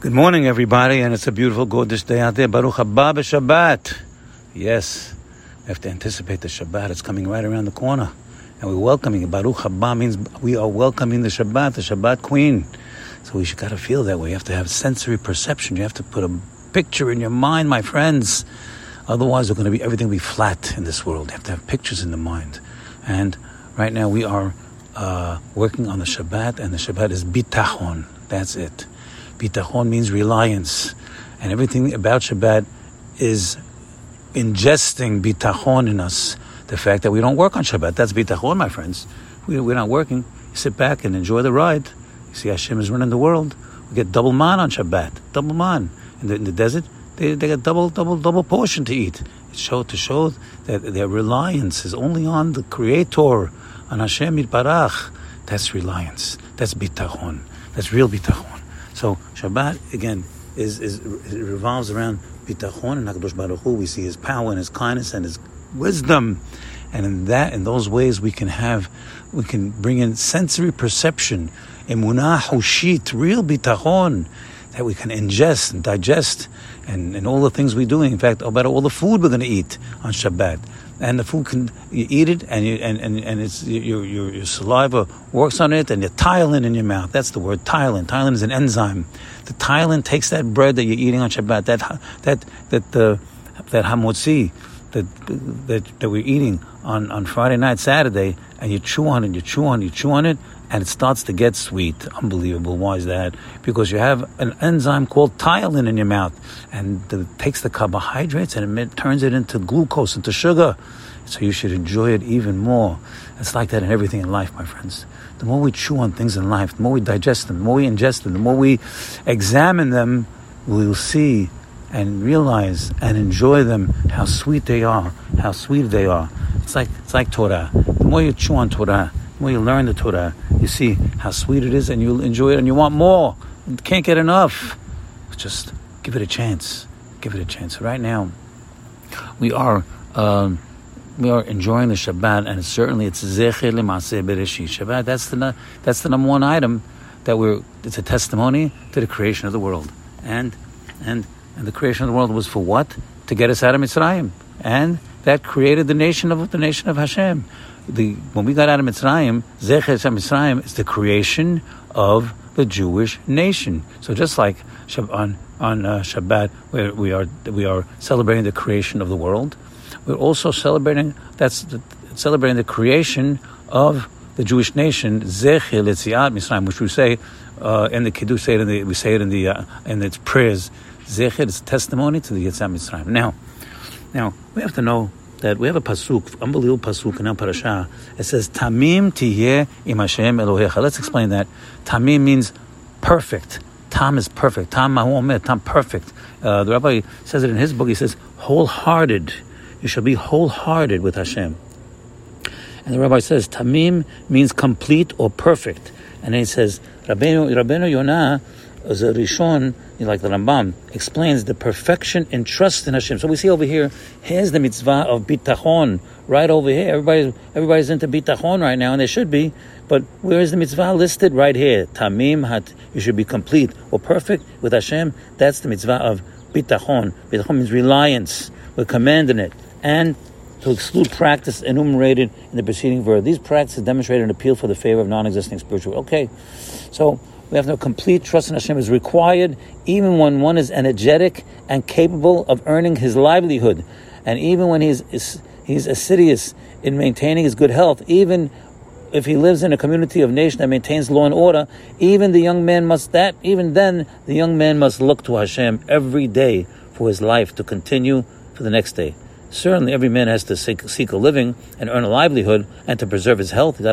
Good morning, everybody, and it's a beautiful, gorgeous day out there. Baruch haba Shabbat. Yes, we have to anticipate the Shabbat. It's coming right around the corner. And we're welcoming it. Baruch haba means we are welcoming the Shabbat, the Shabbat queen. So we should gotta feel that way. You have to have sensory perception. You have to put a picture in your mind, my friends. Otherwise, we're going to be everything will be flat in this world. You have to have pictures in the mind. And right now, we are uh, working on the Shabbat, and the Shabbat is bitachon. That's it. Bitachon means reliance. And everything about Shabbat is ingesting bitachon in us. The fact that we don't work on Shabbat, that's bitachon, my friends. We, are not working. Sit back and enjoy the ride. You see Hashem is running the world. We get double man on Shabbat, double man. In the, in the desert, they, they get double, double, double portion to eat. It show, to show that their reliance is only on the Creator, on Hashem Yitbarach. That's reliance. That's bitachon. That's real bitachon. So Shabbat again is, is revolves around bitachon and Hakadosh Baruch Hu. We see His power and His kindness and His wisdom, and in that in those ways we can have we can bring in sensory perception, emunah hushit, real bitachon that we can ingest and digest, and, and all the things we're doing. In fact, about all the food we're going to eat on Shabbat and the food can you eat it and you and, and, and it's your, your, your saliva works on it and your ptyalin in your mouth. That's the word ptyalin ptyalin is an enzyme. The ptyalin takes that bread that you're eating on Shabbat that that that the uh, that hamotzi that that that we're eating on, on Friday night Saturday and you chew on it you chew on it you chew on it and it starts to get sweet. Unbelievable. Why is that? Because you have an enzyme called ptyalin in your mouth, and it takes the carbohydrates and it turns it into glucose, into sugar. So you should enjoy it even more. It's like that in everything in life, my friends. The more we chew on things in life, the more we digest them, the more we ingest them, the more we examine them, we'll see and realize and enjoy them how sweet they are, how sweet they are. It's like it's like Torah. The more you chew on Torah, the more you learn the Torah, you see how sweet it is and you'll enjoy it and you want more. Can't get enough. Just give it a chance. Give it a chance. Right now, we are um, we are enjoying the Shabbat, and certainly it's Zecher L'Maseh Bereshit. Shabbat. That's the that's the number one item that we're. It's a testimony to the creation of the world, and and and the creation of the world was for what? To get us out of Mitzrayim, and that created the nation of the nation of Hashem the when we got out of Mitzrayim, Zecher Mitzrayim is the creation of the Jewish nation. So just like on on uh, Shabbat, where we are we are celebrating the creation of the world, we're also celebrating that's the, celebrating the creation of the Jewish nation, Zecher Litziat Mitzrayim, which we say uh, in the Kiddush, say it in the, we say it in the uh, in its prayers. Zecher is testimony to the Yetziat Mitzrayim. Now, now we have to know that we have a pasuk, unbelievable pasuk in our parasha. It says, "Tamim tiyeh im Hashem Elohecha." Let's explain that. Tamim means perfect. Tam is perfect. Tam mahu Tam perfect. Uh, the rabbi says it in his book. He says, "Wholehearted." You shall be wholehearted with Hashem. And the rabbi says, "Tamim" means complete or perfect. And then he says, "Rabbeinu, Yonah." As a Rishon, like the Rambam, explains the perfection and trust in Hashem. So we see over here, here's the mitzvah of bitachon, right over here. Everybody's, everybody's into bitachon right now, and they should be. But where is the mitzvah listed? Right here. Tamim hat, you should be complete or perfect with Hashem. That's the mitzvah of bitachon. Bitachon means reliance. We're commanding it. And to exclude practice enumerated in the preceding verse. These practices demonstrate an appeal for the favor of non-existing spiritual. Okay, so we have no complete trust in Hashem is required, even when one is energetic and capable of earning his livelihood, and even when he's he's assiduous in maintaining his good health, even if he lives in a community of nation that maintains law and order, even the young man must that even then the young man must look to Hashem every day for his life to continue for the next day. Certainly, every man has to seek, seek, a living and earn a livelihood and to preserve his health. You have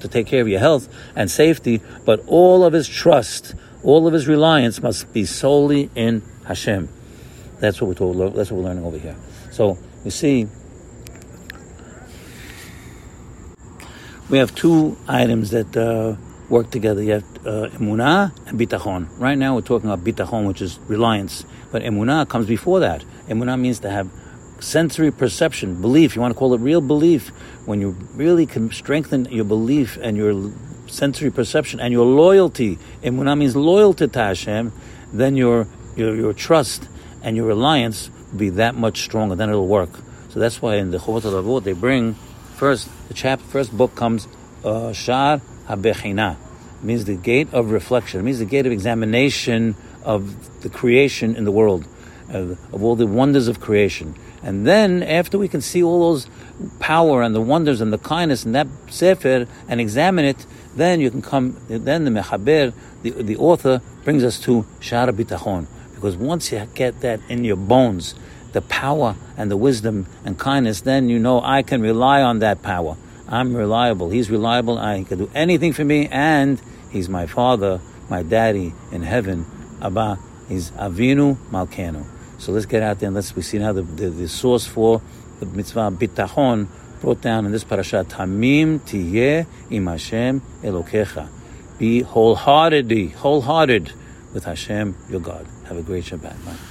to take care of your health and safety, but all of his trust, all of his reliance must be solely in Hashem. That's what we're told, that's what we're learning over here. So you see, we have two items that uh, work together. You have uh, emunah and bitachon. Right now, we're talking about bitachon, which is reliance, but emunah comes before that. Emunah means to have sensory perception, belief. You want to call it real belief. When you really can strengthen your belief and your sensory perception and your loyalty, emunah means loyalty to Hashem, then your, your, your trust and your reliance will be that much stronger. Then it'll work. So that's why in the Chovot HaLevavot they bring first the chapter, first book comes uh, Shar HaBechina. means the gate of reflection. It means the gate of examination of the creation in the world, uh, of all the wonders of creation. And then after we can see all those power and the wonders and the kindness in that sefer and examine it, then you can come. Then the mechaber, the, the author, brings us to Shara Bitachon. Because once you get that in your bones, the power and the wisdom and kindness, then you know I can rely on that power. I'm reliable. He's reliable. I can do anything for me, and he's my father, my daddy in heaven. Abba, he's Avinu Malkenu. So let's get out there and let's we see now the, the, the source for the mitzvah bitachon brought down in this parasha. Tamim tiyeh im Hashem Elokecha. Be wholeheartedly, wholehearted with Hashem, your God. Have a great Shabbat. Bye.